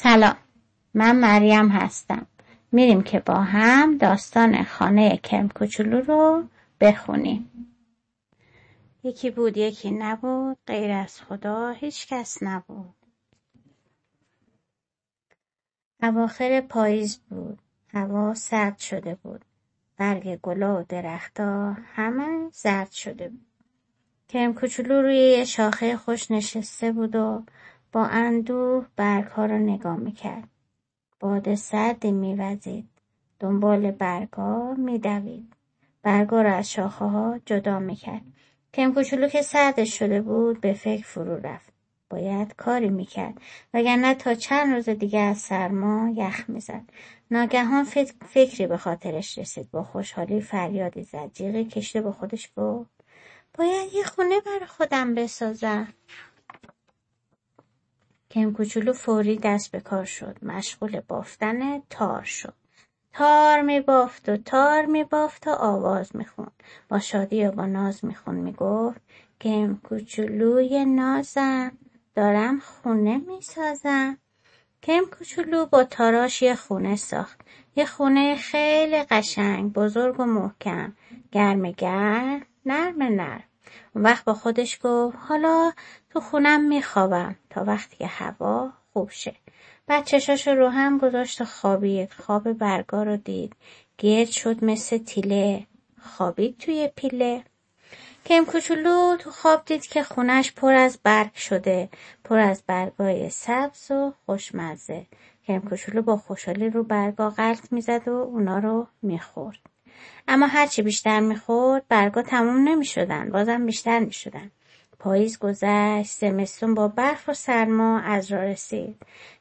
سلام. من مریم هستم. میریم که با هم داستان خانه کرم کوچولو رو بخونیم. یکی بود یکی نبود. غیر از خدا هیچ کس نبود. اواخر پاییز بود. هوا سرد شده بود. برگ گلا و درختها همه زرد شده بود. کرم کوچولو روی یه شاخه خوش نشسته بود و با اندوه برگها را نگاه می‌کرد. باد سردی میوزید. دنبال برگها میدوید. برگها را از شاخه ها جدا می‌کرد. کم کوچولو که سردش شده بود به فکر فرو رفت. باید کاری می‌کرد. وگرنه تا چند روز دیگه از سرما یخ می‌زد. ناگهان فکری به خاطرش رسید. با خوشحالی فریادی زد. جیغی کشته به خودش گفت باید یه خونه برای خودم بسازم. کم کوچولو فوری دست به کار شد. مشغول بافتن تار شد. تار می بافت و تار می بافت و آواز می خون. با شادی و با ناز می خون می گفت کم کوچولوی نازم. دارم خونه می سازم کم کوچولو با تاراش یه خونه ساخت. یه خونه خیلی قشنگ بزرگ و محکم. گرم گرم نرم نرم. اون وقت با خودش گفت حالا تو خونم میخوابم تا وقتی که هوا خوب شه. بعد چشاشو رو هم گذاشت و خوابید خواب برگا رو دید. گرد شد مثل تیله خوابید توی پیله. کم کوچولو تو خواب دید که خونش پر از برگ شده پر از برگای سبز و خوشمزه. کم کوچولو با خوشحالی رو برگا غلط می‌زد و اونا رو می‌خورد. اما هرچی بیشتر می‌خورد برگا تموم نمی‌شدن. بازم بیشتر می‌شدن. پاییز گذشت زمستون با برف و سرما از راه رسید.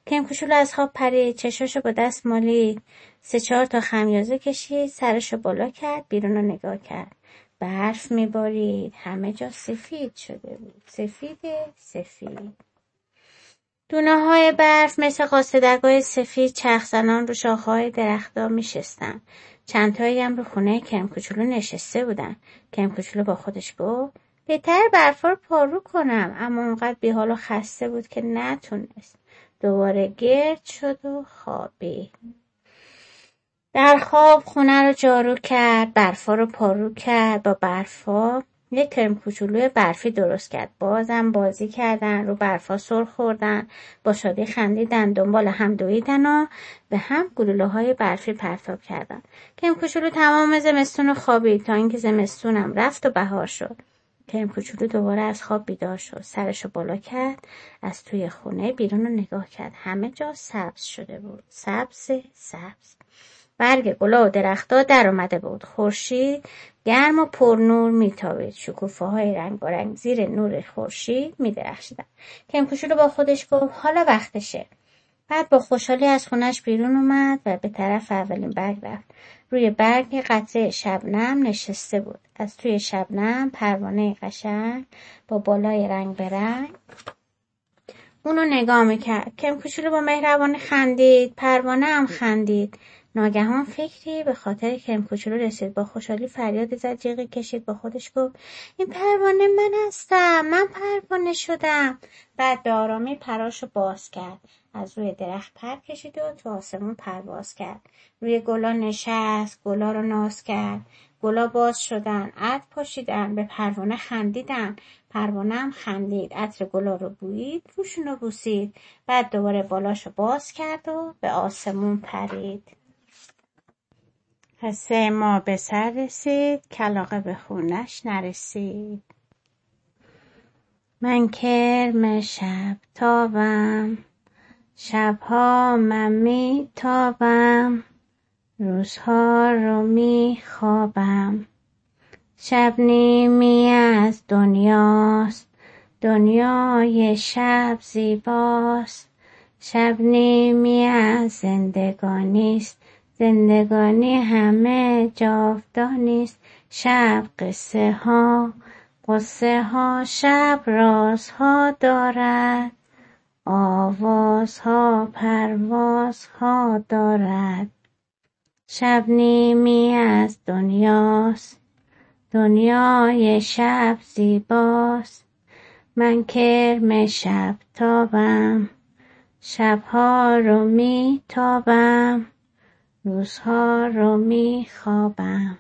کم کوچولو از خواب پرید چشاشو با دست مالید. سه چهار تا خمیازه کشید سرشو بالا کرد بیرون رو نگاه کرد. برف میبارید. همه جا سفید شده بود. سفید سفید. دونه های برف مثل قاصدگاه سفید چرخزنان رو شاخههای درختها میشستن. چندتایی هم رو خونه کم کوچولو نشسته بودن. کم کوچولو با خودش گفت بهتر برفا رو پارو کنم. اما اونقدر بیحال و خسته بود که نتونست. دوباره گرد شد و خوابید. در خواب خونه رو جارو کرد برفا رو پارو کرد با برفا یک کرم کوچولوی برفی درست کرد. بازم بازی کردن رو برفا سر خوردن با شادی خندیدن دنبال هم دویدن و به هم گلوله های برفی پرتاب کردن. کرم کوچولو تمام زمستون خوابید تا اینکه زمستونم رفت و بهار شد. کرم کوچولو دوباره از خواب بیدار شد. سرشو بالا کرد از توی خونه بیرون رو نگاه کرد. همه جا سبز شده بود. سبز سبز. برگ گلا و در اومده بود. خورشید گرم و پرنور میتابید. شکوفه های رنگ و رنگ زیر نور خورشید میدرخشیدن کم کوچولو با خودش گفت حالا وقتشه. بعد با خوشحالی از خونش بیرون اومد و به طرف اولین برگ رفت. روی برگ قطره شبنم نشسته بود. از توی شبنم پروانه قشنگ با بالای رنگ به رنگ اونو نگاه می‌کرد. کم کوچولو با مهربانی خندید. پروانه هم خندید. ناگهان فکری به خاطر کرم کوچولو رسید. با خوشحالی فریاد زد جیغی کشید با خودش گفت این پروانه من هستم من پروانه شدم. بعد به آرامی پراشو باز کرد. از روی درخت پر کشید و تو آسمون پرواز کرد. روی گلا نشست گلا رو ناز کرد. گلا باز شدن عطر پاشیدن به پروانه خندیدن. پروانه هم خندید عطر گلا رو بویید روشون رو بوسید. بعد دوباره بالاشو باز کرد و به آسمون پرید. قصه ما به سر رسید کلاقه به خونش نرسید. من کرم شب تابم شبها من می تابم روزها رو می خوابم. شب نیمی از دنیاست دنیای شب زیباست. شب نیمی از زندگانیست زندگانی همه جاودانیست شب قصه ها قصه ها شب رازها دارد. آوازها پروازها دارد. شب نیمی از دنیاست. دنیای شب زیباست. من کرم شب تابم. شبها رو می تابم روزها رو می خوابم